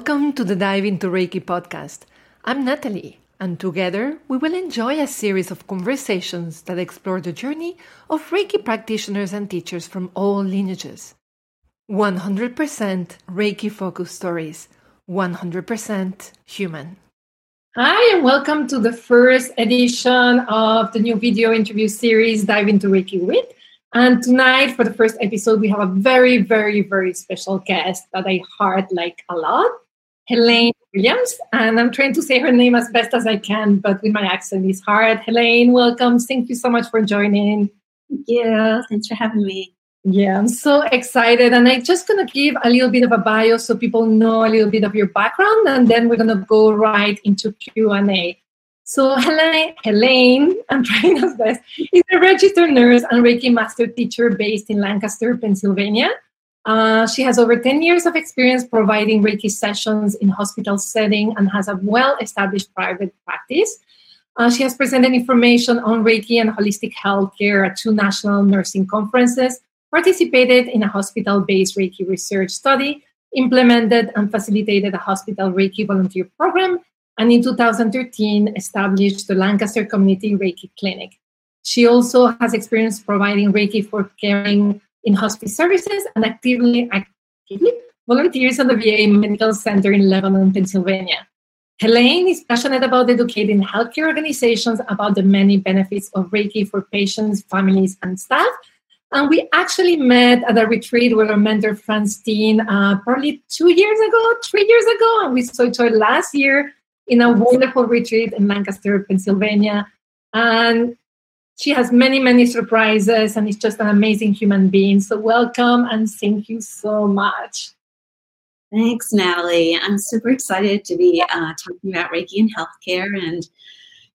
Welcome to the Dive into Reiki podcast. I'm Natalie, and together we will enjoy a series of conversations that explore the journey of Reiki practitioners and teachers from all lineages. 100% Reiki focused stories, 100% human. Hi, and welcome to the first edition of the new video interview series, Dive into Reiki with. And tonight, for the first episode, we have a very, very, very special guest that I heart like a lot, Helene Williams. And I'm trying to say her name as best as I can, but with my accent it's hard. Helene, welcome. Thank you so much for joining. Thank you. Thanks for having me. Yeah, I'm so excited. And I'm just going to give a little bit of a bio so people know a little bit of your background, and then we're going to go right into Q&A. So Helene, Helene, I'm trying as best, is a registered nurse and Reiki master teacher based in Lancaster, Pennsylvania. Uh, she has over 10 years of experience providing Reiki sessions in hospital setting and has a well-established private practice. Uh, she has presented information on Reiki and holistic healthcare at two national nursing conferences, participated in a hospital-based Reiki research study, implemented and facilitated a hospital Reiki volunteer program, and in 2013 established the Lancaster Community Reiki Clinic. She also has experience providing Reiki for caring in hospice services and actively, actively volunteers at the VA Medical Center in Lebanon, Pennsylvania. Helene is passionate about educating healthcare organizations about the many benefits of Reiki for patients, families, and staff. And we actually met at a retreat with our mentor, Frans Stiene, uh, probably two years ago, three years ago. And we saw each other last year in a wonderful retreat in Lancaster, Pennsylvania. And she has many, many surprises and is just an amazing human being. So, welcome and thank you so much. Thanks, Natalie. I'm super excited to be uh, talking about Reiki and healthcare and,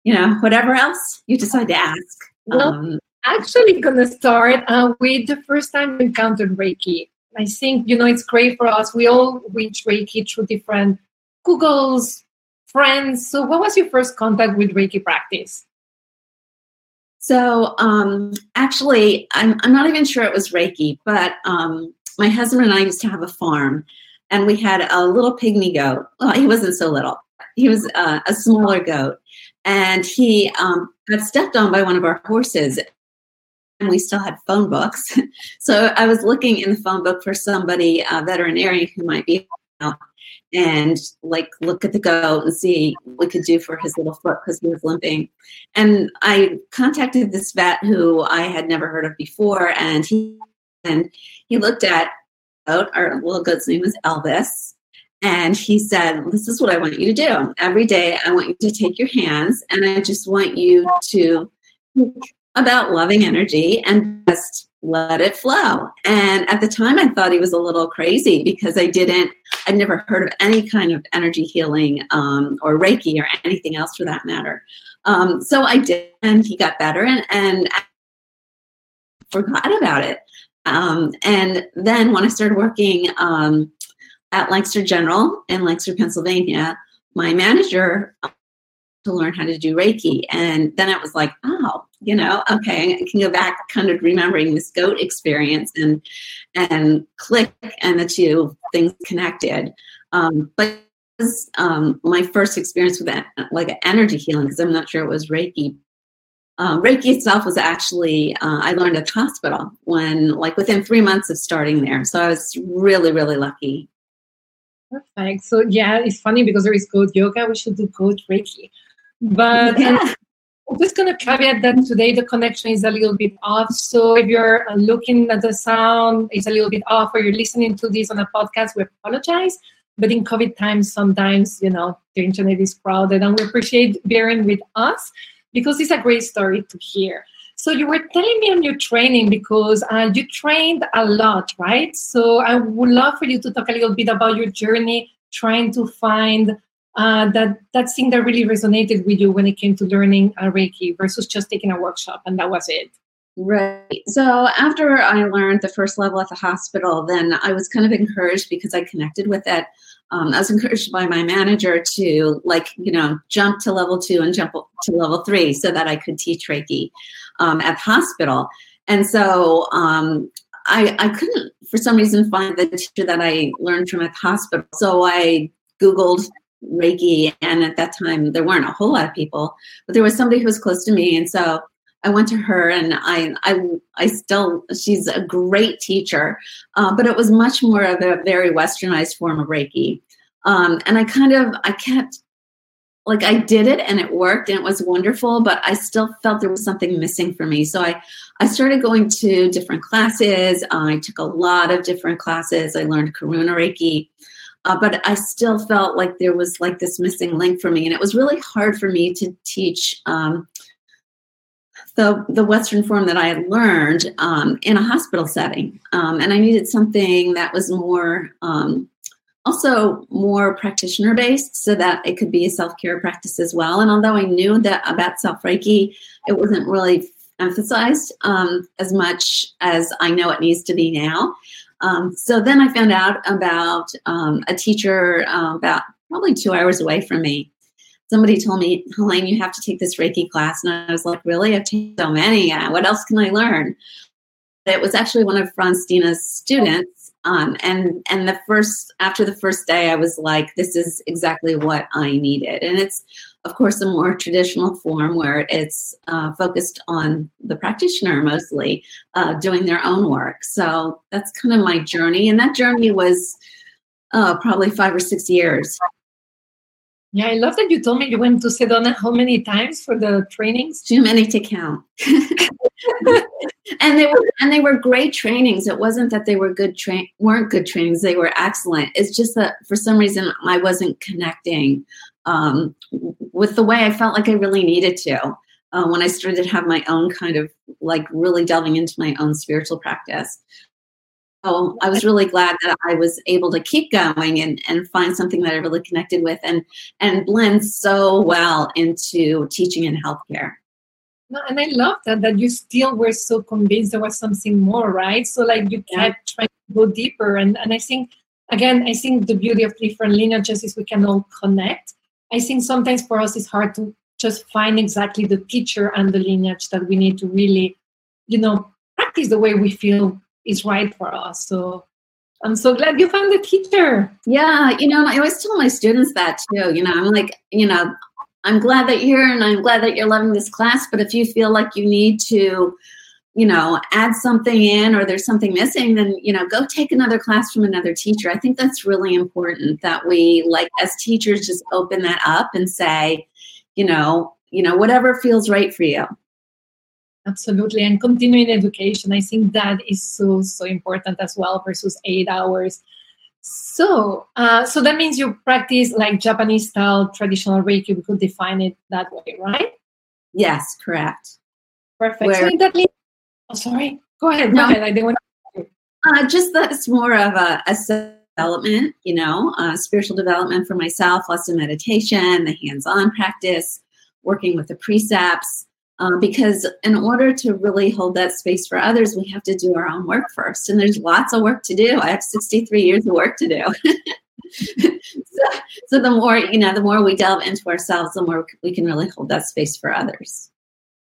you know, whatever else you decide to ask. Well, um, actually, going to start uh, with the first time we encountered Reiki. I think, you know, it's great for us. We all reach Reiki through different Googles, friends. So, what was your first contact with Reiki practice? So, um, actually, I'm, I'm not even sure it was Reiki, but um, my husband and I used to have a farm, and we had a little pygmy goat. Well, he wasn't so little, he was uh, a smaller goat, and he um, got stepped on by one of our horses. And we still had phone books. So I was looking in the phone book for somebody, a veterinarian who might be out and like look at the goat and see what we could do for his little foot because he was limping. And I contacted this vet who I had never heard of before, and he and he looked at goat. Our little goat's name was Elvis. And he said, This is what I want you to do. Every day, I want you to take your hands and I just want you to think about loving energy and just let it flow. And at the time, I thought he was a little crazy because I didn't, I'd never heard of any kind of energy healing um, or Reiki or anything else for that matter. Um, so I did, and he got better and, and forgot about it. Um, and then when I started working um, at Lancaster General in Lancaster, Pennsylvania, my manager to learn how to do Reiki. And then it was like, oh, you know, okay, I can go back kind of remembering this goat experience and and click and the two things connected. Um, but was, um, my first experience with that, like energy healing, because I'm not sure it was Reiki. Um, Reiki itself was actually uh, I learned at the hospital when, like, within three months of starting there. So I was really, really lucky. Perfect. So yeah, it's funny because there is goat yoga. We should do goat Reiki. But yeah. I'm just going to caveat that today the connection is a little bit off. So if you're looking at the sound, it's a little bit off, or you're listening to this on a podcast, we apologize. But in COVID times, sometimes, you know, the internet is crowded, and we appreciate bearing with us because it's a great story to hear. So you were telling me on your training because uh, you trained a lot, right? So I would love for you to talk a little bit about your journey trying to find uh, that that thing that really resonated with you when it came to learning uh, Reiki versus just taking a workshop and that was it. Right. So after I learned the first level at the hospital, then I was kind of encouraged because I connected with it. Um, I was encouraged by my manager to like you know jump to level two and jump to level three so that I could teach Reiki um, at the hospital. And so um, I, I couldn't, for some reason, find the teacher that I learned from at the hospital. So I Googled Reiki, and at that time there weren't a whole lot of people, but there was somebody who was close to me, and so I went to her, and I I I still she's a great teacher, uh, but it was much more of a very westernized form of Reiki, um, and I kind of I kept like I did it and it worked and it was wonderful, but I still felt there was something missing for me. So I, I started going to different classes. I took a lot of different classes. I learned Karuna Reiki, uh, but I still felt like there was like this missing link for me, and it was really hard for me to teach um, the the Western form that I had learned um, in a hospital setting, um, and I needed something that was more um, also more practitioner based so that it could be a self-care practice as well. And although i knew that about self reiki it wasn't really emphasized um, as much as i know it needs to be now um, so then i found out about um, a teacher uh, about probably two hours away from me. Somebody told me helene you have to take this reiki class. And i was like really? I've taken so many. What else can i learn? It was actually one of Frans Stiene's students um, and and the first after the first day, I was like, this is exactly what I needed. And it's of course a more traditional form where it's uh, focused on the practitioner mostly uh, doing their own work. So that's kind of my journey, and that journey was uh, probably five or six years. Yeah, I love that you told me you went to Sedona how many times for the trainings? Too many to count. and they were and they were great trainings. It wasn't that they were good train weren't good trainings. They were excellent. It's just that for some reason I wasn't connecting um, with the way I felt like I really needed to. Uh, when I started to have my own kind of like really delving into my own spiritual practice. So I was really glad that I was able to keep going and, and find something that I really connected with and and blend so well into teaching and healthcare. No, and I love that that you still were so convinced there was something more, right? So like you kept yeah. trying to go deeper, and and I think again, I think the beauty of different lineages is we can all connect. I think sometimes for us it's hard to just find exactly the teacher and the lineage that we need to really, you know, practice the way we feel is right for us. So I'm so glad you found the teacher. Yeah, you know, I always tell my students that too. You know, I'm like, you know, I'm glad that you're here and I'm glad that you're loving this class. But if you feel like you need to, you know, add something in or there's something missing, then, you know, go take another class from another teacher. I think that's really important that we, like, as teachers, just open that up and say, you know, you know, whatever feels right for you. Absolutely. And continuing education, I think that is so, so important as well versus eight hours. So, uh, so that means you practice like Japanese style traditional Reiki. We could define it that way, right? Yes, correct. Perfect. Where, so that oh, sorry. Go ahead. No, go ahead. I didn't want to. Uh, just that it's more of a, a development, you know, uh, spiritual development for myself, lots of meditation, the hands-on practice, working with the precepts, um, because in order to really hold that space for others, we have to do our own work first. And there's lots of work to do. I have 63 years of work to do. so, so the more, you know, the more we delve into ourselves, the more we can really hold that space for others.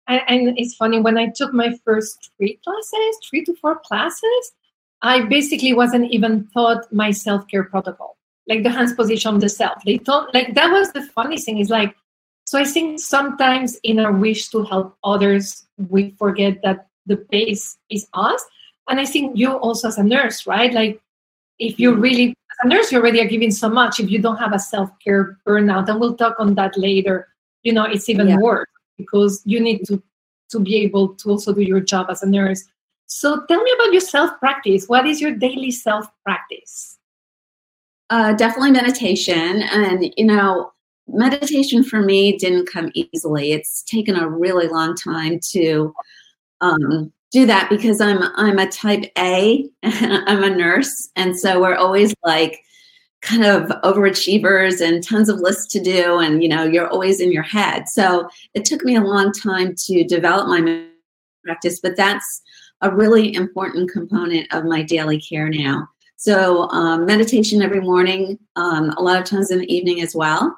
And, and it's funny, when I took my first three classes, three to four classes, I basically wasn't even taught my self-care protocol, like the hands position of the self. They taught like that was the funny thing is like so I think sometimes in our wish to help others, we forget that the base is us. And I think you also as a nurse, right? Like if you really as a nurse, you already are giving so much. If you don't have a self-care burnout, and we'll talk on that later, you know, it's even yeah. worse because you need to to be able to also do your job as a nurse. So tell me about your self-practice. What is your daily self-practice? Uh, definitely meditation. And, you know, meditation for me didn't come easily. It's taken a really long time to um, do that because I'm I'm a type A. I'm a nurse, and so we're always like kind of overachievers and tons of lists to do, and you know you're always in your head. So it took me a long time to develop my practice, but that's a really important component of my daily care now. So um, meditation every morning, um, a lot of times in the evening as well.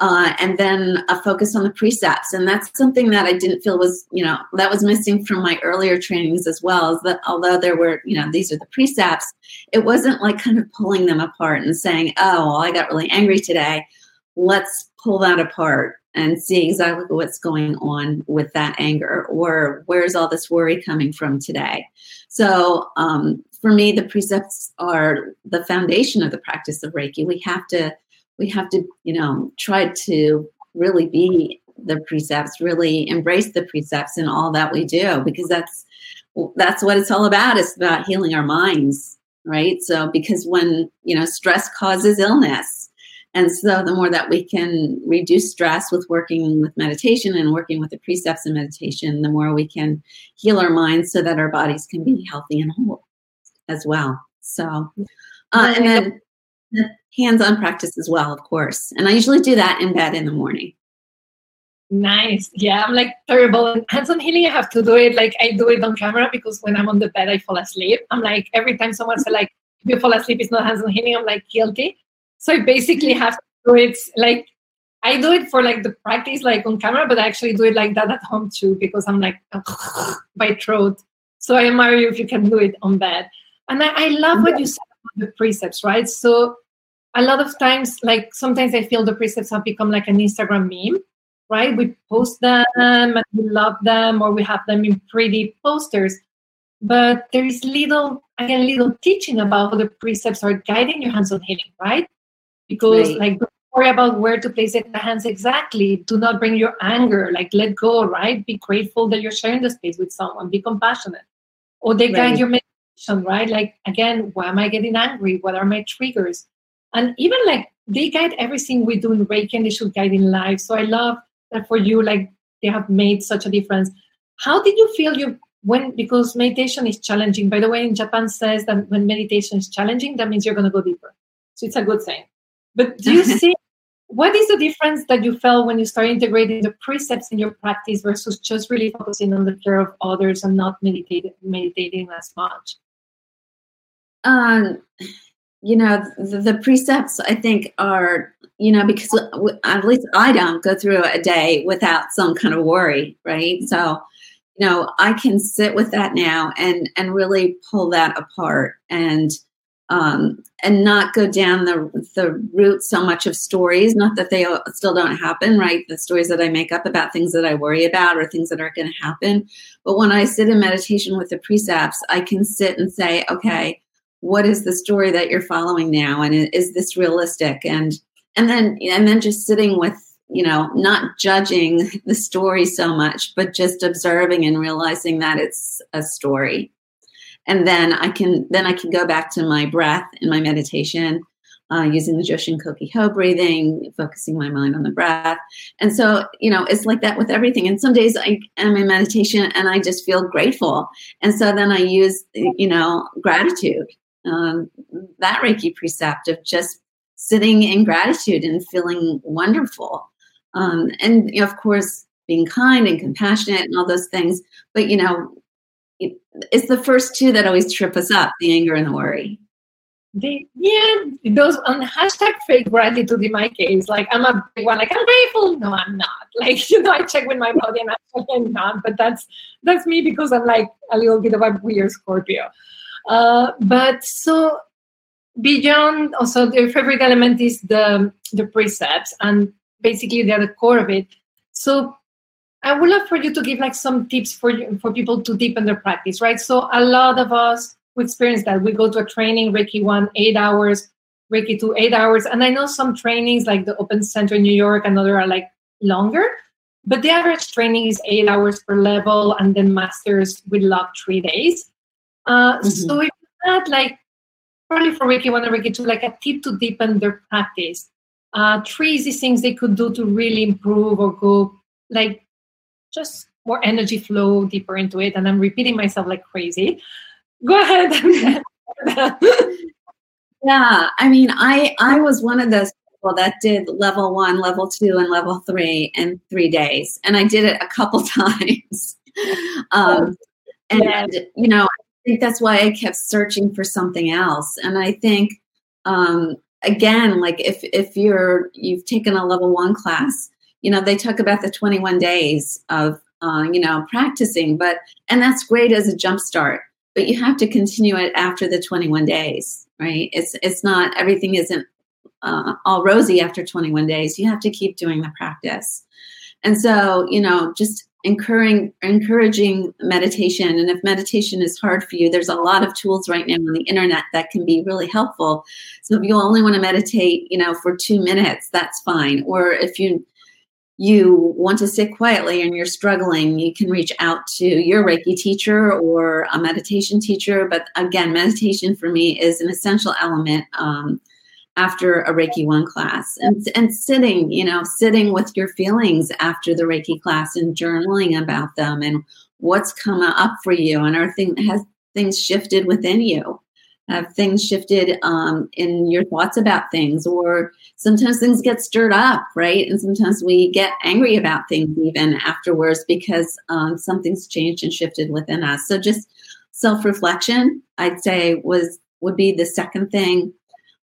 Uh, and then a focus on the precepts. And that's something that I didn't feel was, you know, that was missing from my earlier trainings as well. Is that although there were, you know, these are the precepts, it wasn't like kind of pulling them apart and saying, oh, well, I got really angry today. Let's pull that apart and see exactly what's going on with that anger or where's all this worry coming from today. So, um, for me, the precepts are the foundation of the practice of Reiki. We have to we have to, you know, try to really be the precepts, really embrace the precepts in all that we do, because that's that's what it's all about. It's about healing our minds, right? So because when you know stress causes illness, and so the more that we can reduce stress with working with meditation and working with the precepts in meditation, the more we can heal our minds so that our bodies can be healthy and whole as well. So, uh, and then hands-on practice as well, of course. And I usually do that in bed in the morning. Nice. Yeah, I'm like terrible. Hands-on healing, I have to do it. Like I do it on camera because when I'm on the bed, I fall asleep. I'm like every time someone says like, "If you fall asleep, it's not hands-on healing." I'm like guilty. So I basically have to do it like I do it for like the practice, like on camera, but I actually do it like that at home too because I'm like by throat. So I admire you if you can do it on bed. And I, I love what you said the precepts, right? So a lot of times, like sometimes I feel the precepts have become like an Instagram meme, right? We post them and we love them, or we have them in pretty posters. But there is little, again, little teaching about how the precepts are guiding your hands on healing, right? Because right. like don't worry about where to place it, the hands exactly. Do not bring your anger, like let go, right? Be grateful that you're sharing the space with someone. Be compassionate. Or they right. guide your meditation, right? Like again, why am I getting angry? What are my triggers? And even like they guide everything we do in Reiki and they should guide in life. So I love that for you, like they have made such a difference. How did you feel you when because meditation is challenging? By the way, in Japan says that when meditation is challenging, that means you're gonna go deeper. So it's a good thing. But do you see what is the difference that you felt when you started integrating the precepts in your practice versus just really focusing on the care of others and not meditating meditating as much? Um you know the, the, precepts i think are you know because at least i don't go through a day without some kind of worry right? So you know i can sit with that now and and really pull that apart and um and not go down the the route so much of stories not that they still don't happen right? The stories that i make up about things that i worry about or things that are going to happen. But when i sit in meditation with the precepts i can sit and say okay what is the story that you're following now and is this realistic and and then and then just sitting with you know not judging the story so much but just observing and realizing that it's a story and then i can then i can go back to my breath in my meditation uh, using the Joshin Kokyu Ho breathing, focusing my mind on the breath. And so, you know, it's like that with everything. And some days I am in meditation and I just feel grateful. And so then I use, you know, gratitude um, that Reiki precept of just sitting in gratitude and feeling wonderful. Um, and you know, of course, being kind and compassionate and all those things. But you know, it, it's the first two that always trip us up: the anger and the worry. The, yeah, those on hashtag fake gratitude in my case, like I'm a big one, like I'm grateful. No, I'm not. Like, you know, I check with my body and I'm not, but that's that's me because I'm like a little bit of a weird Scorpio. Uh, but so beyond, also the favorite element is the the precepts, and basically they're the core of it. So I would love for you to give like some tips for for people to deepen their practice, right? So a lot of us we experience that we go to a training Reiki one eight hours, Reiki two eight hours, and I know some trainings like the Open Center in New York and other are like longer, but the average training is eight hours per level, and then masters with luck three days. Uh, mm-hmm. So if you had like probably for Reiki one and Reiki two, like a tip to deepen their practice, uh, three easy things they could do to really improve or go like just more energy flow deeper into it. And I'm repeating myself like crazy. Go ahead. yeah, I mean, I I was one of those people that did level one, level two, and level three in three days, and I did it a couple times. um, and yeah. you know, think that's why I kept searching for something else. And I think um, again, like if if you're you've taken a level one class, you know they talk about the 21 days of uh, you know practicing, but and that's great as a jump start. But you have to continue it after the 21 days, right? It's it's not everything isn't uh, all rosy after 21 days. You have to keep doing the practice. And so, you know, just encouraging encouraging meditation. And if meditation is hard for you there's a lot of tools right now on the internet that can be really helpful. So if you only want to meditate you know for 2 minutes that's fine. Or if you you want to sit quietly and you're struggling you can reach out to your reiki teacher or a meditation teacher. But again meditation for me is an essential element um, after a Reiki one class and, and sitting, you know, sitting with your feelings after the Reiki class and journaling about them and what's come up for you and are thing has things shifted within you? Have things shifted um, in your thoughts about things? Or sometimes things get stirred up right? And sometimes we get angry about things even afterwards because um, something's changed and shifted within us. So just self-reflection i'd say was would be the second thing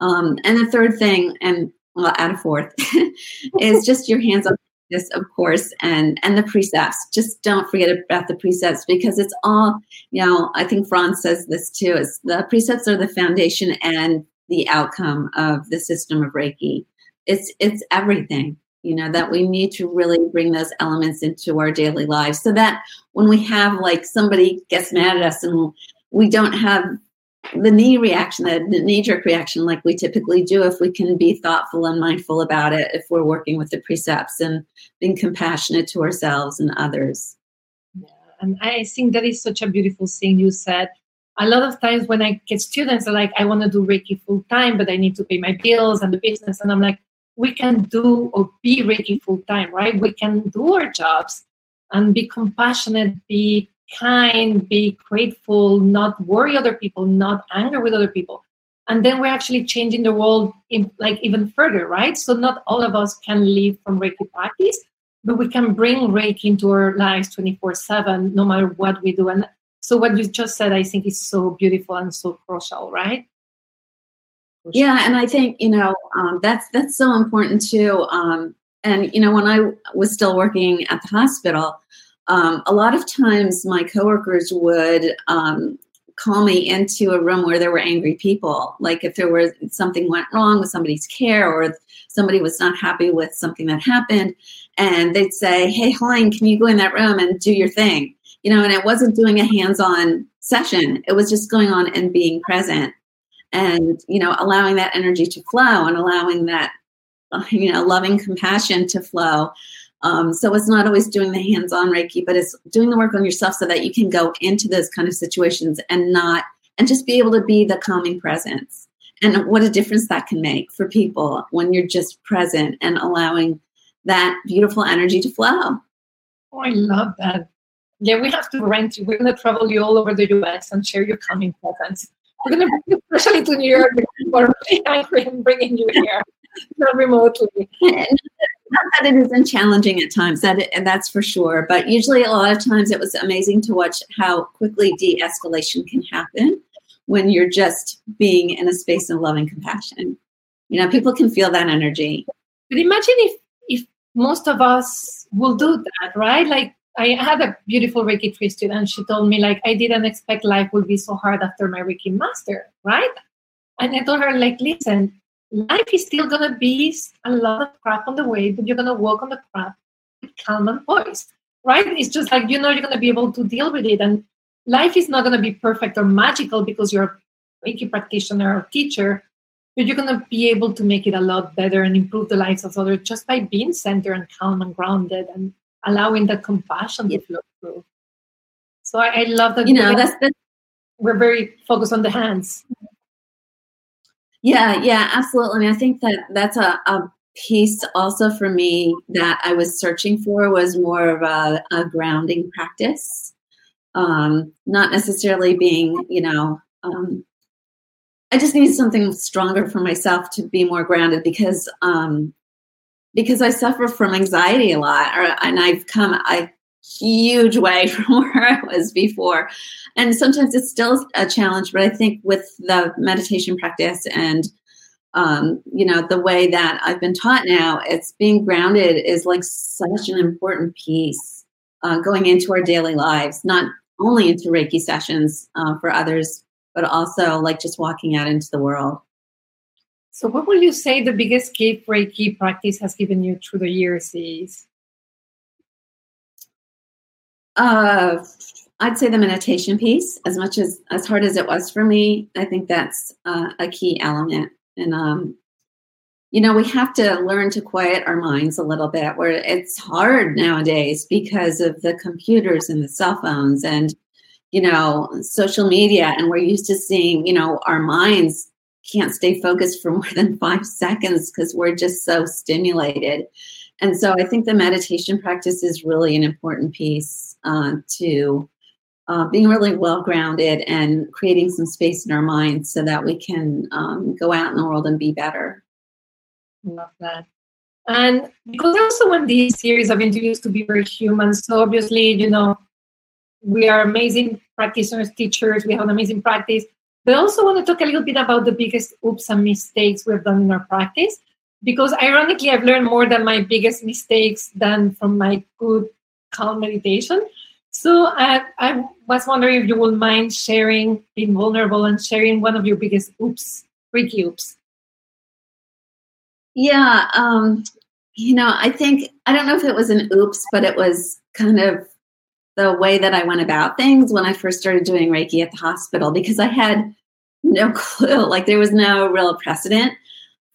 um, and the third thing, and well, add a fourth, is just your hands on this, of course, and and the precepts. Just don't forget about the precepts because it's all, you know, I think Frans says this too, is the precepts are the foundation and the outcome of the system of Reiki. It's it's everything you know that we need to really bring those elements into our daily lives so that when we have like somebody gets mad at us and we don't have the knee reaction, the knee jerk reaction, like we typically do, if we can be thoughtful and mindful about it, if we're working with the precepts and being compassionate to ourselves and others. Yeah, and I think that is such a beautiful thing you said. A lot of times when I get students are like, I want to do Reiki full time, but I need to pay my bills and the business. And I'm like, we can do or be Reiki full time, right? We can do our jobs and be compassionate, be kind, be grateful, not worry other people, not anger with other people. And then we're actually changing the world in, like even further, right? So not all of us can live from Reiki practice, but we can bring Reiki into our lives 24-7, no matter what we do. And so what you just said, I think is so beautiful and so crucial, right? Yeah, and I think you know um, that's that's so important too. Um, and you know, when I was still working at the hospital, um, a lot of times my coworkers would um, call me into a room where there were angry people. Like if there was something went wrong with somebody's care or somebody was not happy with something that happened, and they'd say, "Hey, Helene, can you go in that room and do your thing?" You know, and it wasn't doing a hands-on session. It was just going on and being present, and you know, allowing that energy to flow and allowing that you know loving compassion to flow um, so it's not always doing the hands-on Reiki, but it's doing the work on yourself so that you can go into those kind of situations and not and just be able to be the calming presence. And what a difference that can make for people when you're just present and allowing that beautiful energy to flow. Oh, I love that. Yeah, we have to rent you. We're going to travel you all over the US and share your calming presence. We're going to bring you especially to New York. We're really angry and bringing you here, not remotely. not that it isn't challenging at times that it, and that's for sure but usually a lot of times it was amazing to watch how quickly de-escalation can happen when you're just being in a space of love and compassion. You know people can feel that energy. But imagine if if most of us will do that right? Like i had a beautiful reiki tree student she told me like i didn't expect life would be so hard after my reiki master right? And i told her like listen life is still going to be a lot of crap on the way, but you're going to walk on the crap with calm and poise, right? It's just like you know you're going to be able to deal with it. And life is not going to be perfect or magical because you're a Reiki practitioner or teacher, but you're going to be able to make it a lot better and improve the lives of others just by being centered and calm and grounded and allowing that compassion to flow through. So I, I love that. You know, that's, that's we're very focused on the hands. Yeah, yeah, absolutely. I, I think that that's a, a, piece also for me that I was searching for was more of a, a grounding practice, um, not necessarily being, you know, um, I just need something stronger for myself to be more grounded because um, because I suffer from anxiety a lot, or, and I've come a huge way from where I was before and sometimes it's still a challenge but i think with the meditation practice and um, you know, the way that I've been taught now, it's being grounded is like such an important piece uh, going into our daily lives, not only into Reiki sessions uh, for others, but also like just walking out into the world. So, what will you say the biggest gift Reiki practice has given you through the years is? Uh, I'd say the meditation piece, as much as as hard as it was for me, I think that's uh, a key element. And um, you know, we have to learn to quiet our minds a little bit. Where it's hard nowadays because of the computers and the cell phones and you know social media, and we're used to seeing you know our minds can't stay focused for more than five seconds because we're just so stimulated. And so I think the meditation practice is really an important piece uh, to uh, being really well grounded and creating some space in our minds so that we can um, go out in the world and be better. Love that. And because I also want this series of interviews to be very human, so obviously, you know, we are amazing practitioners, teachers, we have an amazing practice. But I also want to talk a little bit about the biggest oops and mistakes we've done in our practice. Because ironically, I've learned more than my biggest mistakes than from my good, calm meditation. So uh, I was wondering if you would mind sharing, being vulnerable and sharing one of your biggest oops, freaky oops. Yeah, um, you know, I think I don't know if it was an oops, but it was kind of the way that I went about things when I first started doing Reiki at the hospital because I had no clue, like there was no real precedent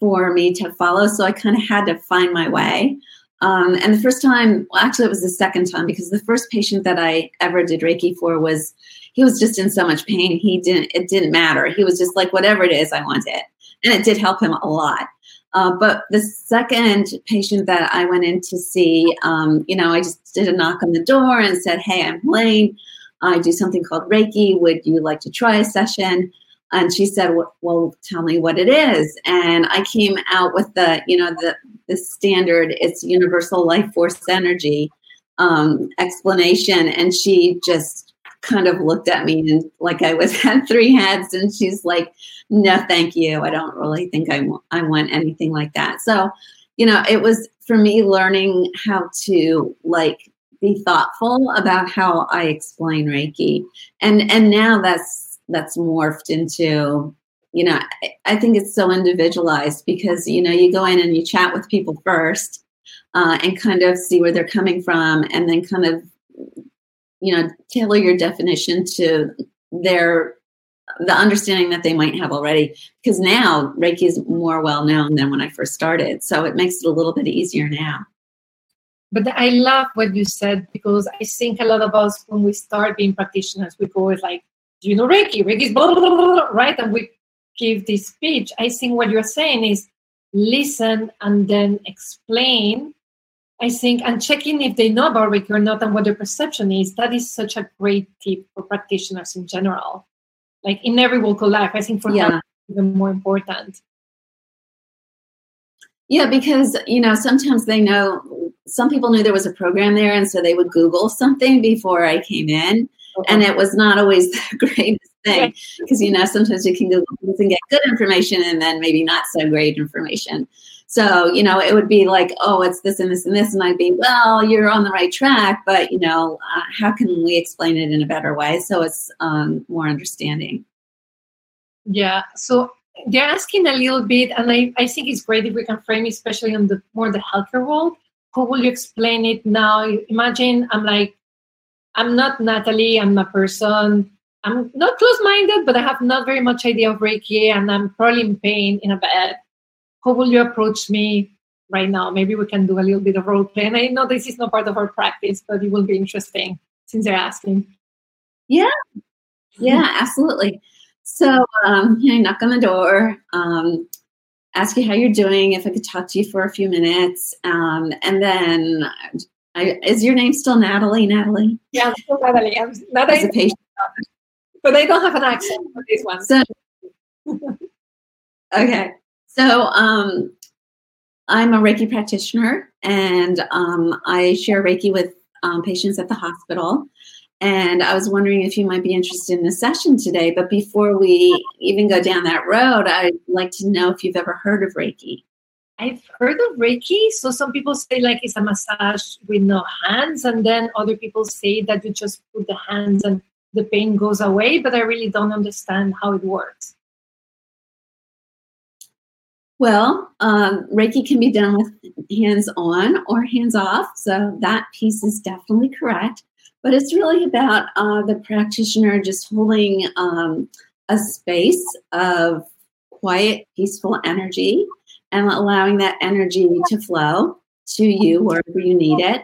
for me to follow, so I kind of had to find my way. Um, and the first time, well, actually, it was the second time because the first patient that I ever did Reiki for was he was just in so much pain. He didn't. It didn't matter. He was just like, whatever it is, I want it, and it did help him a lot. Uh, but the second patient that I went in to see, um, you know, I just did a knock on the door and said, "Hey, I'm Lane. I do something called Reiki. Would you like to try a session?" And she said, "Well, tell me what it is." And I came out with the, you know, the the standard. It's universal life force energy um, explanation, and she just kind of looked at me and like I was had three heads, and she's like, "No, thank you. I don't really think I I want anything like that." So, you know, it was for me learning how to like be thoughtful about how I explain Reiki, and and now that's that's morphed into you know I, think it's so individualized because you know you go in and you chat with people first uh, and kind of see where they're coming from and then kind of you know tailor your definition to their the understanding that they might have already because now reiki is more well known than when i first started so it makes it a little bit easier now but i love what you said because i think a lot of us when we start being practitioners we go with like do you know Reiki? Reiki is blah, blah, blah, blah, right? And we give this speech. I think what you're saying is listen and then explain. I think, and checking if they know about Reiki or not and what their perception is, that is such a great tip for practitioners in general. Like in every walk of life, I think for yeah. even more important. Yeah, because you know sometimes they know some people knew there was a program there, and so they would Google something before I came in, and it was not always the greatest thing because you know sometimes you can go and get good information and then maybe not so great information. So you know it would be like oh it's this and this and this and i'd be well you're on the right track but you know uh, how can we explain it in a better way? So it's um, more understanding. Yeah so they're asking a little bit and I, I think it's great if we can frame it especially on the more the healthcare world. How will you explain it now? Imagine i'm like I'm not Natalie. I'm a person. I'm not close-minded, but I have not very much idea of Reiki, and I'm probably in pain in a bed. How will you approach me right now? Maybe we can do a little bit of role play. And I know this is not part of our practice, but it will be interesting since they're asking. Yeah, yeah, absolutely. So, um, know, knock on the door, um, ask you how you're doing, if I could talk to you for a few minutes, um, and then I, is your name still Natalie? Natalie? Yeah, I'm still Natalie. I'm Natalie. As a patient. But I don't have an accent for this one. So, okay. So um, I'm a Reiki practitioner and um, I share Reiki with um, patients at the hospital. And I was wondering if you might be interested in a session today. But before we even go down that road, I'd like to know if you've ever heard of Reiki. I've heard of Reiki. So some people say like it's a massage with no hands, and then other people say that you just put the hands and the pain goes away. But I really don't understand how it works. Well, um, Reiki can be done with hands on or hands off. So that piece is definitely correct. But it's really about uh, the practitioner just holding um, a space of quiet, peaceful energy and allowing that energy to flow to you wherever you need it.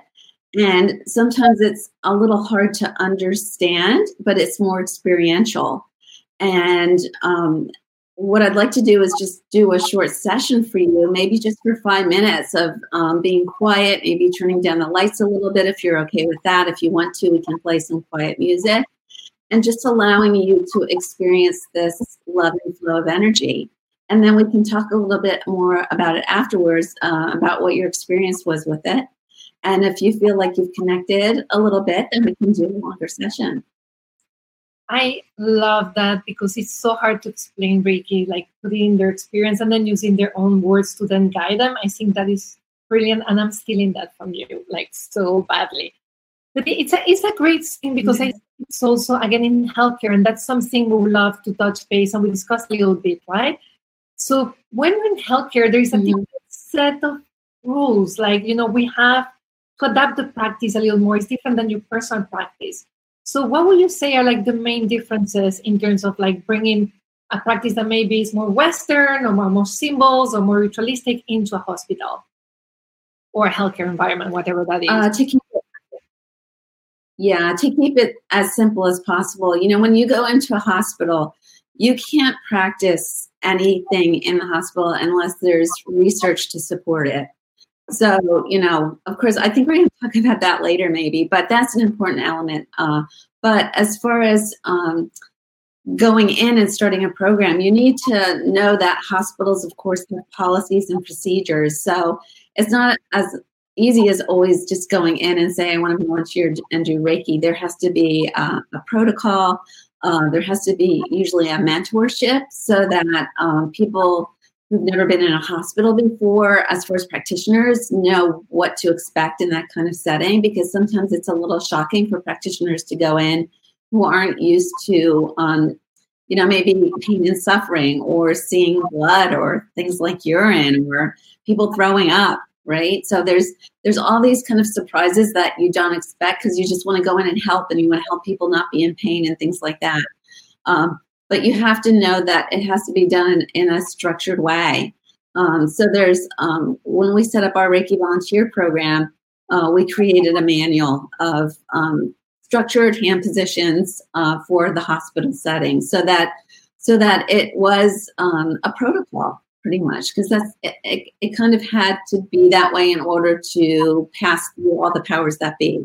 And sometimes it's a little hard to understand, but it's more experiential. And um, what I'd like to do is just do a short session for you, maybe just for five minutes of um, being quiet, maybe turning down the lights a little bit if you're okay with that. If you want to, we can play some quiet music and just allowing you to experience this loving flow of energy. And then we can talk a little bit more about it afterwards, uh, about what your experience was with it. And if you feel like you've connected a little bit, then we can do a longer session. I love that because it's so hard to explain Reiki, like putting their experience and then using their own words to then guide them. I think that is brilliant, and I'm stealing that from you, like so badly. But it's a it's a great thing because mm-hmm. I it's also again in healthcare, and that's something we would love to touch base and we discuss a little bit, right? So when we're in healthcare, there is a mm-hmm. different set of rules. Like you know, we have to adapt the practice a little more. It's different than your personal practice. So, what would you say are like the main differences in terms of like bringing a practice that maybe is more Western or more, more symbols or more ritualistic into a hospital or a healthcare environment, whatever that is? Uh, to keep it, yeah, to keep it as simple as possible. You know, when you go into a hospital, you can't practice anything in the hospital unless there's research to support it. So, you know, of course, I think we're going to talk about that later, maybe, but that's an important element. Uh, but as far as um, going in and starting a program, you need to know that hospitals, of course, have policies and procedures. So it's not as easy as always just going in and say, I want to volunteer and do Reiki. There has to be uh, a protocol. Uh, there has to be usually a mentorship so that um, people who've never been in a hospital before, as as practitioners, know what to expect in that kind of setting because sometimes it's a little shocking for practitioners to go in who aren't used to, um, you know, maybe pain and suffering or seeing blood or things like urine or people throwing up. Right. So there's there's all these kind of surprises that you don't expect because you just want to go in and help and you want to help people not be in pain and things like that. Um, but you have to know that it has to be done in a structured way. Um, so there's um, when we set up our Reiki volunteer program, uh, we created a manual of um, structured hand positions uh, for the hospital setting, so that so that it was um, a protocol pretty much because that's it, it, kind of had to be that way in order to pass through all the powers that be.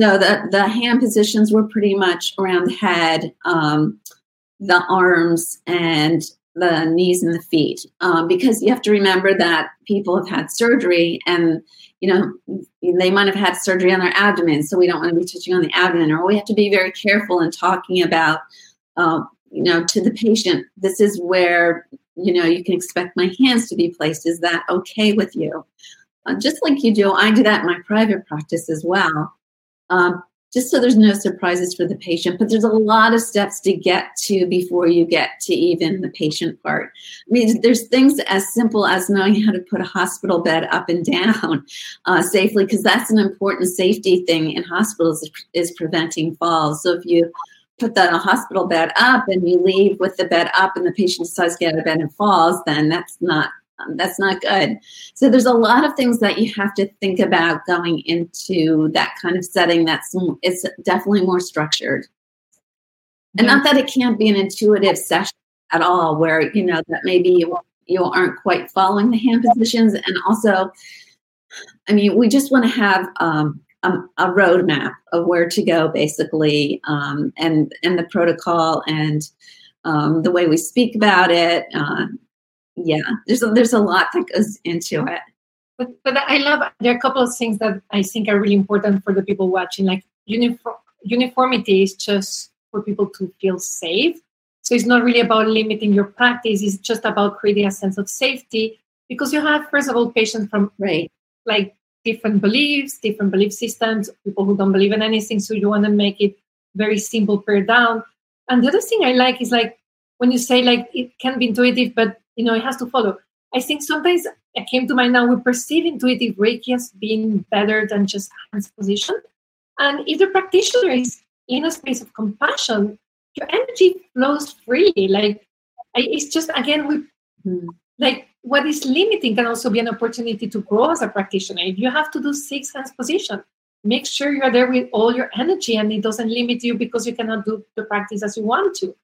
So the the hand positions were pretty much around the head. Um, the arms and the knees and the feet um, because you have to remember that people have had surgery and you know they might have had surgery on their abdomen so we don't want to be touching on the abdomen or we have to be very careful in talking about uh, you know to the patient this is where you know you can expect my hands to be placed is that okay with you uh, just like you do i do that in my private practice as well um, just so there's no surprises for the patient. But there's a lot of steps to get to before you get to even the patient part. I mean, there's things as simple as knowing how to put a hospital bed up and down uh, safely, because that's an important safety thing in hospitals is preventing falls. So if you put the hospital bed up and you leave with the bed up and the patient decides to get out of bed and falls, then that's not um, that's not good. So there's a lot of things that you have to think about going into that kind of setting. That's it's definitely more structured, and not that it can't be an intuitive session at all, where you know that maybe you you aren't quite following the hand positions, and also, I mean, we just want to have. Um, a, a roadmap of where to go, basically, um, and and the protocol and um, the way we speak about it, uh, yeah, there's a, there's a lot that goes into it. But, but I love there are a couple of things that I think are really important for the people watching, like uniform uniformity is just for people to feel safe. So it's not really about limiting your practice. It's just about creating a sense of safety because you have, first of all, patients from right. like different beliefs, different belief systems, people who don't believe in anything. So you want to make it very simple, pared down. And the other thing I like is like when you say like it can be intuitive, but you know it has to follow. I think sometimes it came to mind now we perceive intuitive Reiki as being better than just hands position. And if the practitioner is in a space of compassion, your energy flows freely. Like it's just again we like what is limiting can also be an opportunity to grow as a practitioner. If you have to do six hands position, make sure you're there with all your energy and it doesn't limit you because you cannot do the practice as you want to.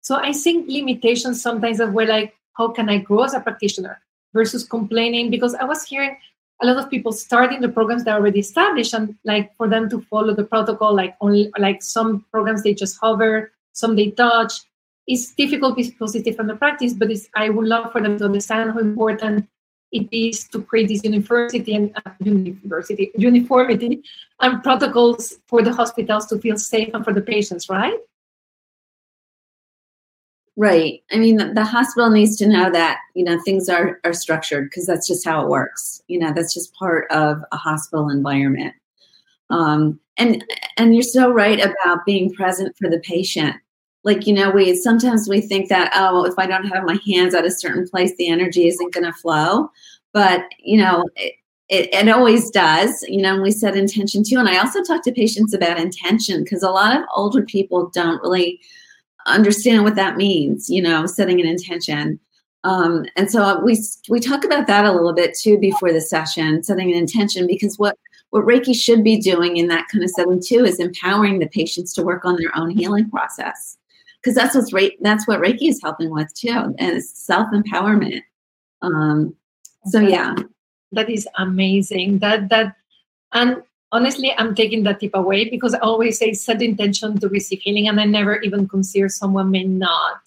So I think limitations sometimes are where like, how can I grow as a practitioner versus complaining? Because I was hearing a lot of people starting the programs that are already established and like for them to follow the protocol, like only like some programs they just hover, some they touch. It's difficult because it's different the practice, but I would love for them to understand how important it is to create this university and uh, university uniformity and protocols for the hospitals to feel safe and for the patients, right? Right. I mean, the, the hospital needs to know that you know things are are structured because that's just how it works. You know, that's just part of a hospital environment. Um, and and you're so right about being present for the patient like you know we sometimes we think that oh if i don't have my hands at a certain place the energy isn't going to flow. But you know it, it, it, always does you know and we set intention too. And i also talk to patients about intention because a lot of older people don't really understand what that means you know setting an intention. Um, and so we we talk about that a little bit too before the session setting an intention because what what reiki should be doing in that kind of setting too is empowering the patients to work on their own healing process because that's what's Re- that's what Reiki is helping with too, and it's self empowerment. Um, so yeah, that is amazing. That that and honestly, I'm taking that tip away because I always say set the intention to receive healing, and I never even consider someone may not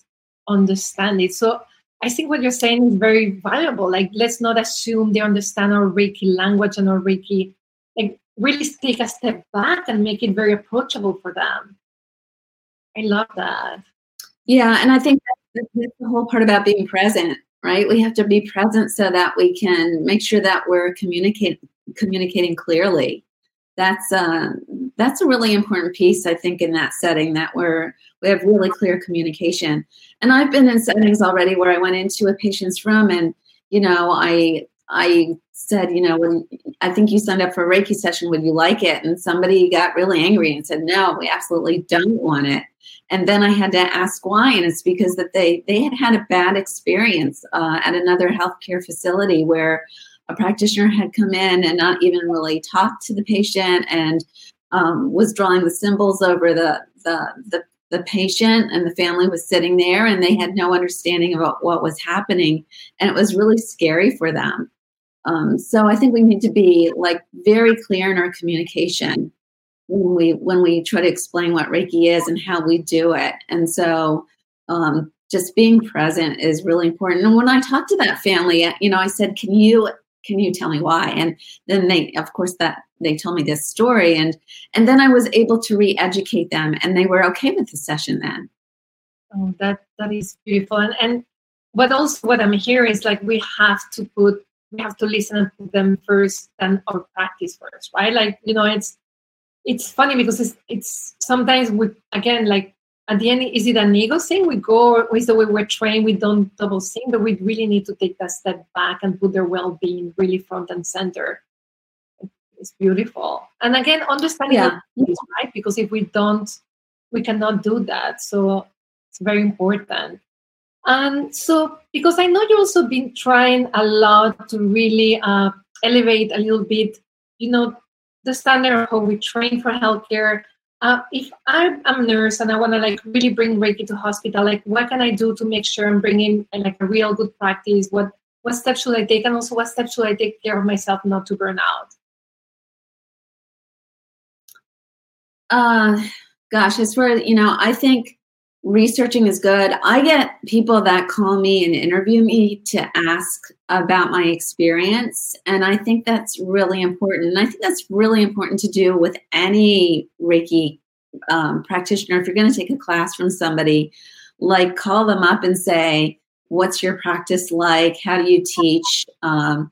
understand it. So I think what you're saying is very valuable. Like, let's not assume they understand our Reiki language and our Reiki. Like, really take a step back and make it very approachable for them. I love that. Yeah, and I think that's the whole part about being present, right? We have to be present so that we can make sure that we're communicating communicating clearly. That's uh, that's a really important piece, I think, in that setting that we're we have really clear communication. And I've been in settings already where I went into a patient's room and you know I I said, you know, when I think you signed up for a Reiki session, would you like it? And somebody got really angry and said, no, we absolutely don't want it. And then I had to ask why, and it's because that they they had had a bad experience uh, at another healthcare facility where a practitioner had come in and not even really talked to the patient and um, was drawing the symbols over the, the the the patient and the family was sitting there and they had no understanding about what was happening and it was really scary for them. Um, so I think we need to be like very clear in our communication when we when we try to explain what Reiki is and how we do it. And so um, just being present is really important. And when I talked to that family, you know, I said, "Can you can you tell me why?" And then they, of course, that they told me this story, and and then I was able to re-educate them, and they were okay with the session then. Oh, that that is beautiful. And and what also what I'm hearing is like we have to put we have to listen to them first and or practice first, right? Like you know, it's it's funny because it's it's sometimes we again like at the end is it an ego thing? We go is the way we're trained, we don't double think, but we really need to take that step back and put their well-being really front and center. It's beautiful, and again, understanding yeah. right? Because if we don't, we cannot do that. So it's very important. And so, because I know you've also been trying a lot to really uh, elevate a little bit, you know, the standard of how we train for healthcare. Uh, if I'm a nurse and I want to like really bring Reiki to hospital, like what can I do to make sure I'm bringing like a real good practice? What what steps should I take, and also what steps should I take care of myself not to burn out? Uh, gosh, as for you know, I think researching is good. I get people that call me and interview me to ask about my experience. And I think that's really important. And I think that's really important to do with any Reiki um, practitioner, if you're going to take a class from somebody, like call them up and say, "What's your practice like? How do you teach?" Um,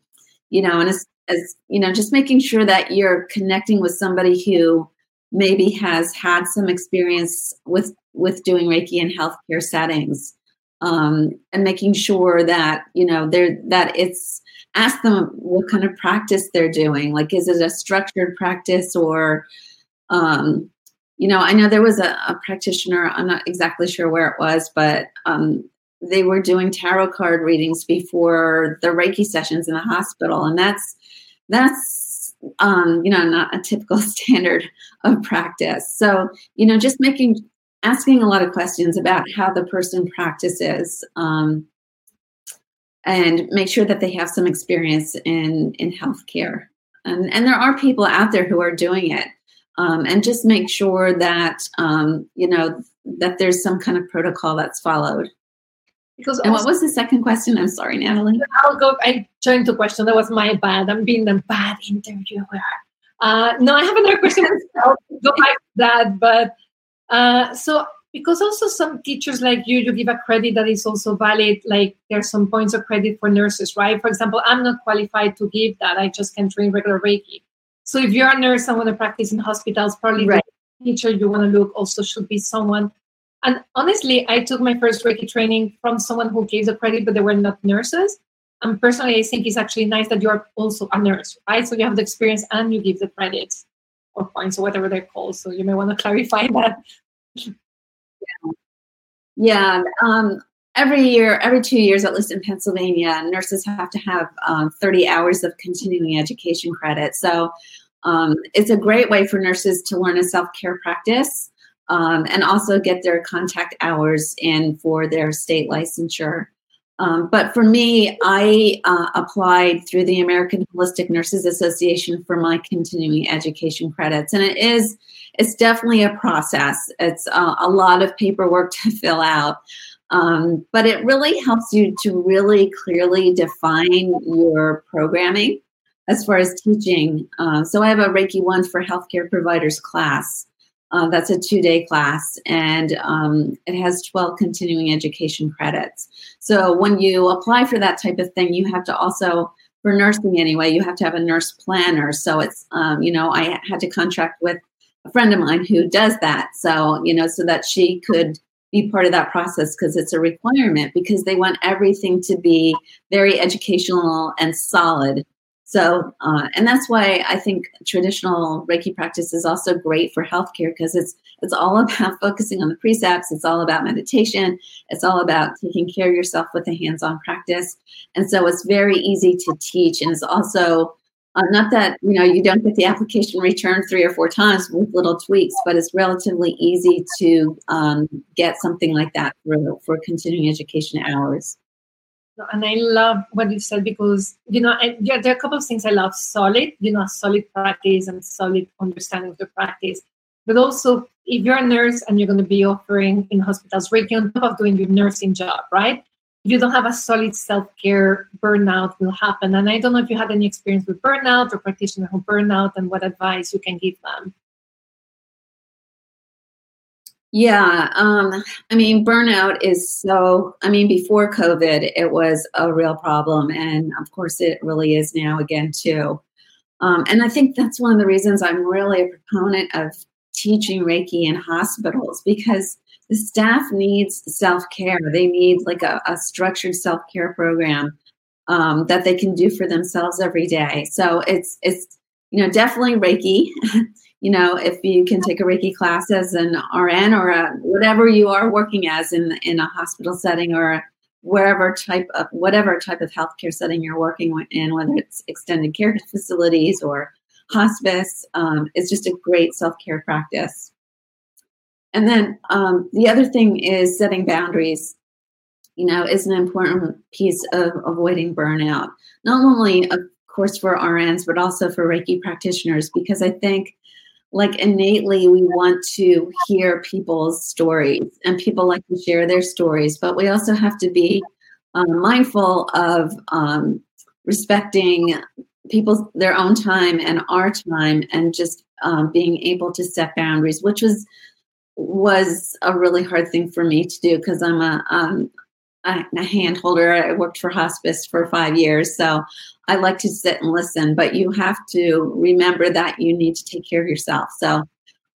you know, and as, as you know, just making sure that you're connecting with somebody who maybe has had some experience with with doing Reiki in healthcare settings, um, and making sure that you know they're that it's ask them what kind of practice they're doing. Like, is it a structured practice or um, you know, I know there was a, a, practitioner, I'm not exactly sure where it was, but um, they were doing tarot card readings before the Reiki sessions in the hospital. And that's, that's, um, you know, not a typical standard of practice. So, you know, just making, asking a lot of questions about how the person practices um, and make sure that they have some experience in, in healthcare. And, and there are people out there who are doing it um, and just make sure that um, you know that there's some kind of protocol that's followed. Because and what was the second question? I'm sorry, Natalie. I'll go. I joined the question. That was my bad. I'm being the bad interviewer. Uh, no, I have another question. I'll go back to that. But uh, so because also some teachers like you, you give a credit that is also valid. Like there's some points of credit for nurses, right? For example, I'm not qualified to give that. I just can train regular Reiki. So if you're a nurse and want to practice in hospitals, probably right. the teacher you want to look also should be someone. And honestly, I took my first Reiki training from someone who gave the credit, but they were not nurses. And personally, I think it's actually nice that you're also a nurse, right? So you have the experience and you give the credits or points or whatever they're called. So you may want to clarify that. Yeah. Yeah. Um, every year, every two years, at least in Pennsylvania, nurses have to have um, 30 hours of continuing education credit. So um, it's a great way for nurses to learn a self care practice um, and also get their contact hours in for their state licensure. Um, but for me, I uh, applied through the American Holistic Nurses Association for my continuing education credits, and it is it's definitely a process. It's uh, a lot of paperwork to fill out. Um, but it really helps you to really clearly define your programming as far as teaching. Uh, so I have a Reiki 1 for healthcare providers class. Uh, that's a two day class and um, it has 12 continuing education credits. So when you apply for that type of thing, you have to also, for nursing anyway, you have to have a nurse planner. So it's, um, you know, I had to contract with a friend of mine who does that. So, you know, so that she could be part of that process because it's a requirement because they want everything to be very educational and solid. So, uh, and that's why I think traditional Reiki practice is also great for healthcare because it's it's all about focusing on the precepts. It's all about meditation. It's all about taking care of yourself with a hands-on practice. And so, it's very easy to teach, and it's also uh, not that you know you don't get the application returned three or four times with little tweaks, but it's relatively easy to um, get something like that for, for continuing education hours. And I love what you said because you know I, yeah, there are a couple of things I love: solid, you know, solid practice and solid understanding of the practice. But also, if you're a nurse and you're going to be offering in hospitals, Reiki on top of doing your nursing job, right? If you don't have a solid self-care, burnout will happen. And I don't know if you had any experience with burnout or practitioner who burnout and what advice you can give them. Yeah, um, I mean, burnout is so. I mean, before COVID, it was a real problem, and of course, it really is now again too. Um, and I think that's one of the reasons I'm really a proponent of teaching Reiki in hospitals because the staff needs self-care they need like a, a structured self-care program um, that they can do for themselves every day so it's it's you know definitely reiki you know if you can take a reiki class as an rn or a, whatever you are working as in in a hospital setting or wherever type of whatever type of healthcare setting you're working in whether it's extended care facilities or hospice um, it's just a great self-care practice and then um, the other thing is setting boundaries. You know, is an important piece of avoiding burnout. Not only, of course, for RNs, but also for Reiki practitioners, because I think, like innately, we want to hear people's stories, and people like to share their stories. But we also have to be um, mindful of um, respecting people's their own time and our time, and just um, being able to set boundaries, which was was a really hard thing for me to do because I'm a um, a hand holder. I worked for hospice for five years, so I like to sit and listen. But you have to remember that you need to take care of yourself. So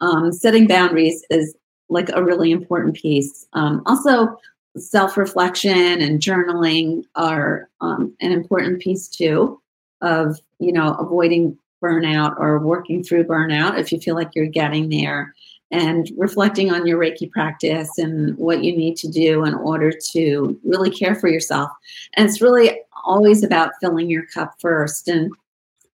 um, setting boundaries is like a really important piece. Um, also, self reflection and journaling are um, an important piece too of you know avoiding burnout or working through burnout if you feel like you're getting there and reflecting on your reiki practice and what you need to do in order to really care for yourself and it's really always about filling your cup first and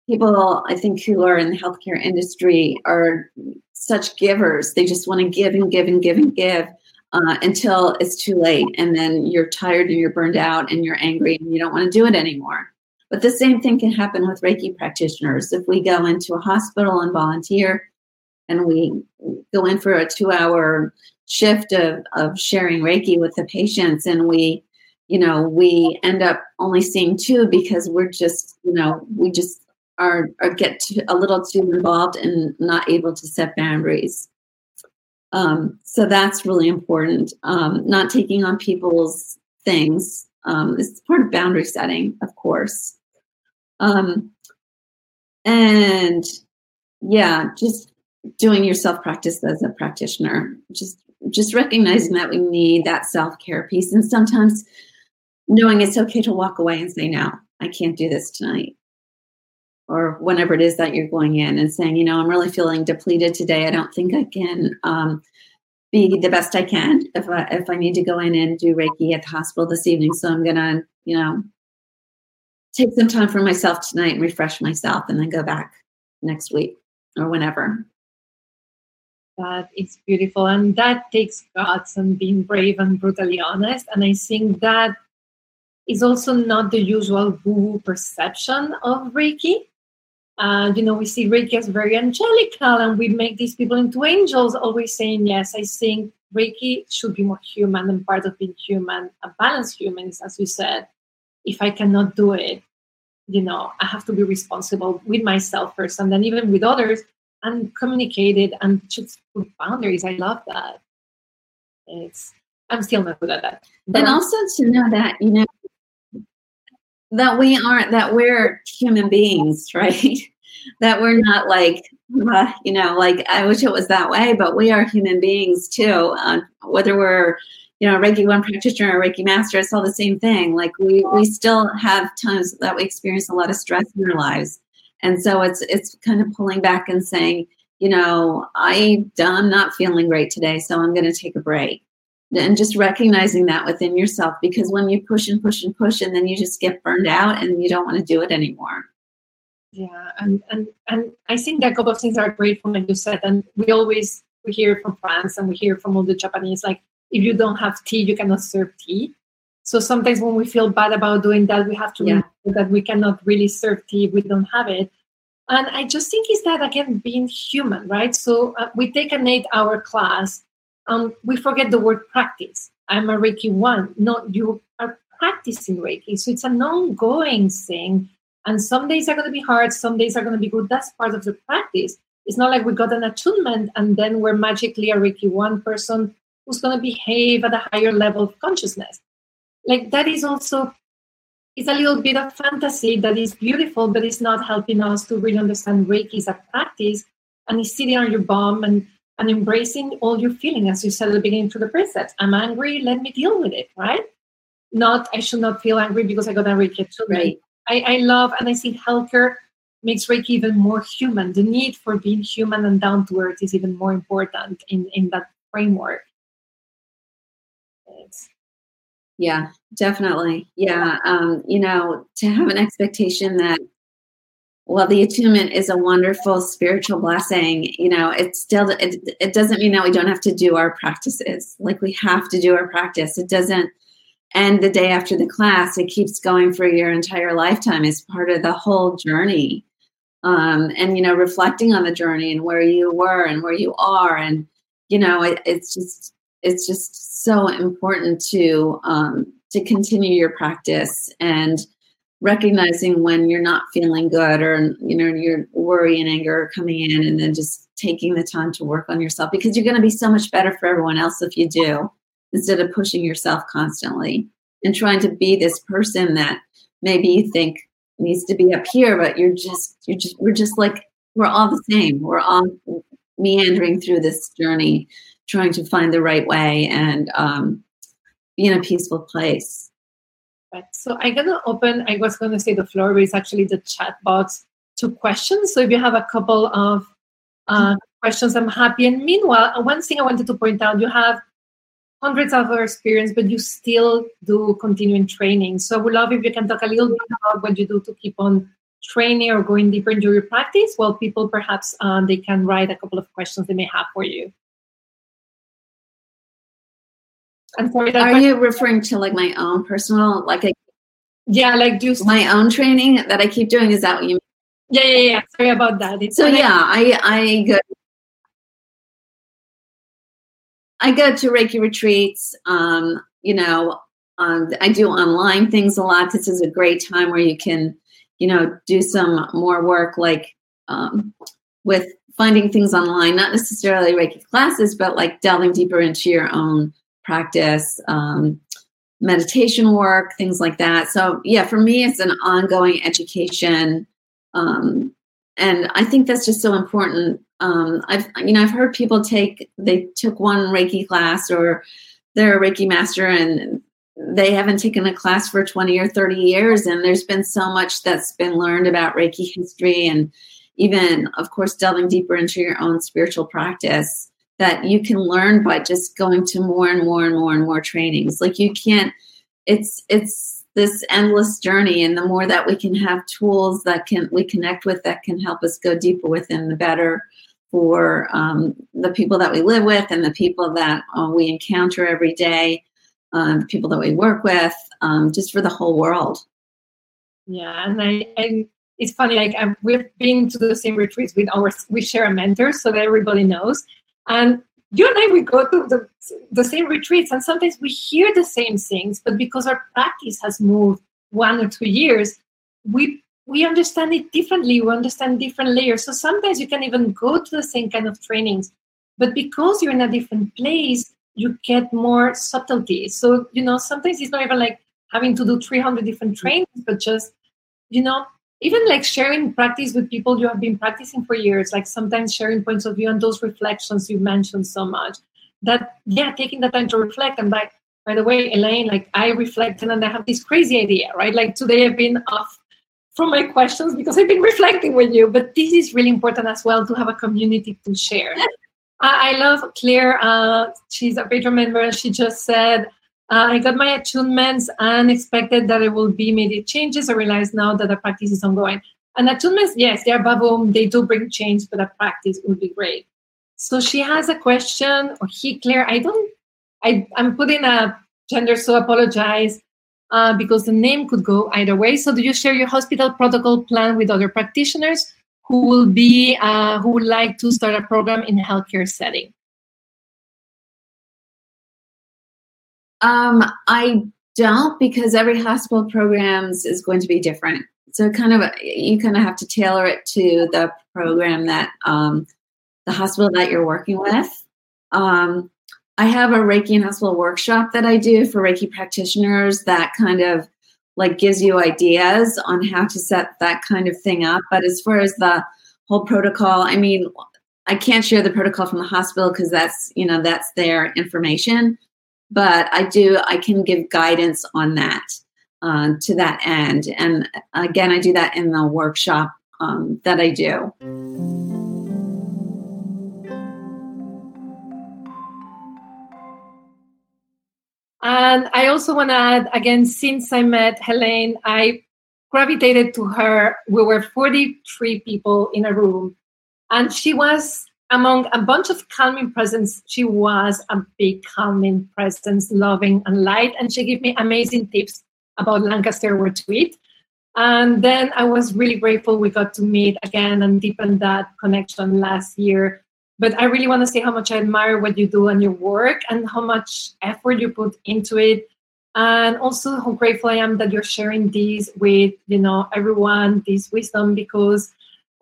people i think who are in the healthcare industry are such givers they just want to give and give and give and give uh, until it's too late. And then you're tired and you're burned out and you're angry and you don't want to do it anymore. But the same thing can happen with Reiki practitioners. If we go into a hospital and volunteer and we go in for a two hour shift of, of sharing Reiki with the patients and we, you know, we end up only seeing two because we're just, you know, we just are, are get to, a little too involved and not able to set boundaries. Um, so that's really important. Um, not taking on people's things um, part of boundary setting, of course. Um, and yeah, just doing your self practice as a practitioner, just just recognizing that we need that self care piece, and sometimes knowing it's okay to walk away and say, "No, I can't do this tonight." or whenever it is that you're going in and saying, you know, I'm really feeling depleted today. I don't think I can um, be the best I can if I, if I need to go in and do Reiki at the hospital this evening. So I'm gonna, you know, take some time for myself tonight and refresh myself, and then go back next week or whenever. That is beautiful, and that takes guts and being brave and brutally honest. And I think that is also not the usual woo perception of Reiki. And, you know, we see Reiki as very angelical and we make these people into angels, always saying, yes, I think Reiki should be more human and part of being human, a balanced human, as you said. If I cannot do it, you know, I have to be responsible with myself first and then even with others and communicated and just boundaries. I love that. It's, I'm still not good at that. But and also to know that, you know, that we aren't that we're human beings right that we're not like uh, you know like i wish it was that way but we are human beings too uh, whether we're you know reiki one practitioner or reiki master it's all the same thing like we we still have times that we experience a lot of stress in our lives and so it's it's kind of pulling back and saying you know i i'm not feeling great today so i'm going to take a break. And just recognizing that within yourself because when you push and push and push and then you just get burned out and you don't want to do it anymore. Yeah and and and i think that a couple of things are great from what you said and we always we hear from Frans and we hear from all the japanese like if you don't have tea you cannot serve tea so sometimes when we feel bad about doing that we have to yeah. remember that we cannot really serve tea if we don't have it and i just think is that again being human right so uh, we take an eight hour class um, we forget the word practice. I'm a Reiki one. No, you are practicing Reiki. So it's an ongoing thing. And some days are going to be hard, some days are going to be good. That's part of the practice. It's not like we got an attunement and then we're magically a Reiki one person who's going to behave at a higher level of consciousness. Like that is also it's a little bit of fantasy that is beautiful, but it's not helping us to really understand Reiki as a practice. And it's sitting on your bum and and embracing all your feeling, as you said at the beginning to the precepts. I'm angry, let me deal with it, right? Not, I should not feel angry because I got a angry kid Right. I, I love, and I think healthcare makes Reiki even more human. The need for being human and down to earth is even more important in, in that framework. It's, yeah, definitely. Yeah. Um, you know, to have an expectation that well the attunement is a wonderful spiritual blessing you know it still it, it doesn't mean that we don't have to do our practices like we have to do our practice it doesn't end the day after the class it keeps going for your entire lifetime as part of the whole journey um, and you know reflecting on the journey and where you were and where you are and you know it, it's just it's just so important to um, to continue your practice and recognizing when you're not feeling good or you know your worry and anger are coming in and then just taking the time to work on yourself because you're going to be so much better for everyone else if you do instead of pushing yourself constantly and trying to be this person that maybe you think needs to be up here but you're just you're just we're just like we're all the same. We're all meandering through this journey trying to find the right way and um, be in a peaceful place Right. So I'm gonna open. I was gonna say the floor, is actually the chat box to questions. So if you have a couple of uh, questions, I'm happy. And meanwhile, uh, one thing I wanted to point out: you have hundreds of hour experience, but you still do continuing training. So I would love if you can talk a little bit about what you do to keep on training or going deeper into your practice. While people perhaps um, they can write a couple of questions they may have for you. I'm sorry. Are you referring to like my own personal, like yeah, like do my own training that I keep doing? Is that what you? Mean? Yeah, yeah, yeah. Sorry about that. It's so yeah, I I go. I go to Reiki retreats. Um, you know, um, I do online things a lot. This is a great time where you can, you know, do some more work like um, with finding things online, not necessarily Reiki classes, but like delving deeper into your own practice, um, meditation work, things like that. So, yeah, for me, it's an ongoing education. Um, and I think that's just so important. Um, I've, you know, I've heard people take, they took one Reiki class or they're a Reiki master and they haven't taken a class for 20 or 30 years. And there's been so much that's been learned about Reiki history and even, of course, delving deeper into your own spiritual practice that you can learn by just going to more and more and more and more trainings. Like you can't it's it's this endless journey and the more that we can have tools that can we connect with that can help us go deeper within the better for um, the people that we live with and the people that uh, we encounter every day um, the people that we work with um, just for the whole world. Yeah and i and it's funny like I'm, we've been to the same retreats with our we share a mentor so that everybody knows and you and I, we go to the, the same retreats, and sometimes we hear the same things, but because our practice has moved one or two years, we we understand it differently. We understand different layers. So sometimes you can even go to the same kind of trainings, but because you're in a different place, you get more subtlety. So you know, sometimes it's not even like having to do 300 different trainings, but just you know, even like sharing practice with people you have been practicing for years like sometimes sharing points of view and those reflections you mentioned so much that yeah taking the time to reflect and like by the way Helene like i reflected and then i have this crazy idea right? Like today i've been off from my questions because i've been reflecting with you but this is really important as well to have a community to share. I, I love claire uh, she's a patron member and she just said uh, I got my attunements and expected that there will be immediate changes. I realize now that the practice is ongoing. And attunements, yes, they're home. They do bring change, but the practice would be great. So she has a question, or he, Claire. I don't, I, I'm putting a gender, so apologize uh, because the name could go either way. So do you share your hospital protocol plan with other practitioners who will be, uh, who would like to start a program in a healthcare setting? Um, I don't because every hospital programs is going to be different. So kind of you kind of have to tailor it to the program that um, the hospital that you're working with. Um, I have a Reiki and hospital workshop that I do for Reiki practitioners that kind of like gives you ideas on how to set that kind of thing up. But as far as the whole protocol, I mean, I can't share the protocol from the hospital because that's you know that's their information but I do, I can give guidance on that uh, to that end. And again, I do that in the workshop um, that I do. And I also want to add again, since I met Helene, I gravitated to her. We were 43 people in a room, and she was among a bunch of calming presence, she was a big calming presence, loving and light. And she gave me amazing tips about Lancaster retreat. And then I was really grateful we got to meet again and deepen that connection last year. But I really want to say how much I admire what you do and your work and how much effort you put into it. and also how grateful I am that you're sharing this with you know everyone, this wisdom, because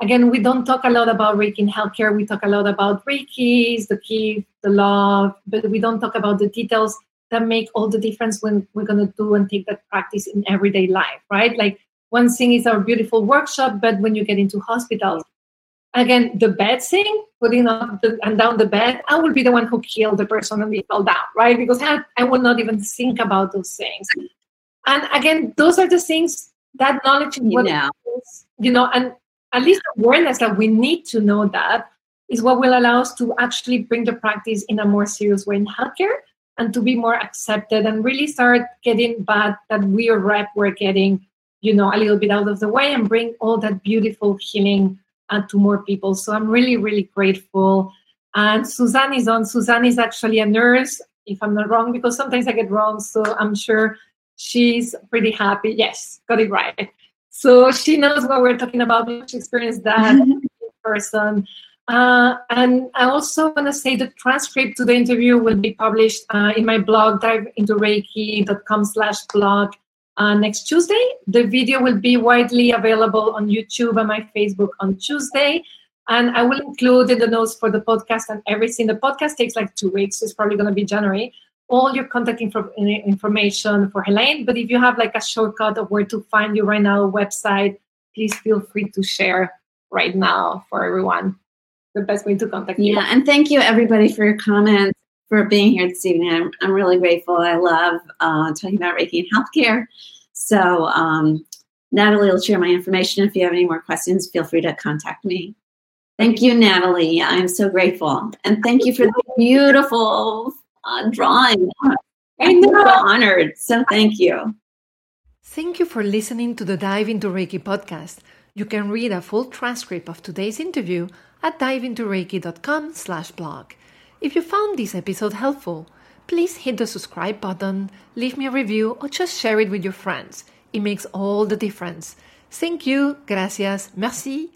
again, we don't talk a lot about Reiki in healthcare. We talk a lot about Reiki, the key, the love, but we don't talk about the details that make all the difference when we're going to do and take that practice in everyday life, right? Like one thing is our beautiful workshop, but when you get into hospitals, again, the bed thing, putting up the, and down the bed, I will be the one who killed the person and they fell down, right? Because I, I will not even think about those things. And again, those are the things that knowledge what know. Is, you know, and at least awareness that we need to know that is what will allow us to actually bring the practice in a more serious way in healthcare and to be more accepted and really start getting back that we are rep we're getting, you know, a little bit out of the way and bring all that beautiful healing uh, to more people. So I'm really, really grateful. And Suzanne is on. Suzanne is actually a nurse, if I'm not wrong, because sometimes I get wrong. So I'm sure she's pretty happy. Yes, got it right. So she knows what we're talking about. She experienced that in person. Uh, and I also want to say the transcript to the interview will be published uh, in my blog, diveintoreiki.com slash blog uh, next Tuesday. The video will be widely available on YouTube and my Facebook on Tuesday. And I will include in the notes for the podcast and everything. The podcast takes like two weeks. So it's probably going to be January. All your contact info- information for Helene. But if you have like a shortcut of where to find you right now, website, please feel free to share right now for everyone the best way to contact you. Yeah, and thank you everybody for your comments, for being here this evening. I'm, I'm really grateful. I love uh, talking about Reiki and healthcare. So um, Natalie will share my information. If you have any more questions, feel free to contact me. Thank you, Natalie. I'm so grateful. And thank you for the beautiful uh, drawing. I'm so honored. So thank you. Thank you for listening to the Dive into Reiki podcast. You can read a full transcript of today's interview at diveintoreiki.com slash blog. If you found this episode helpful, please hit the subscribe button, leave me a review, or just share it with your friends. It makes all the difference. Thank you, gracias, merci.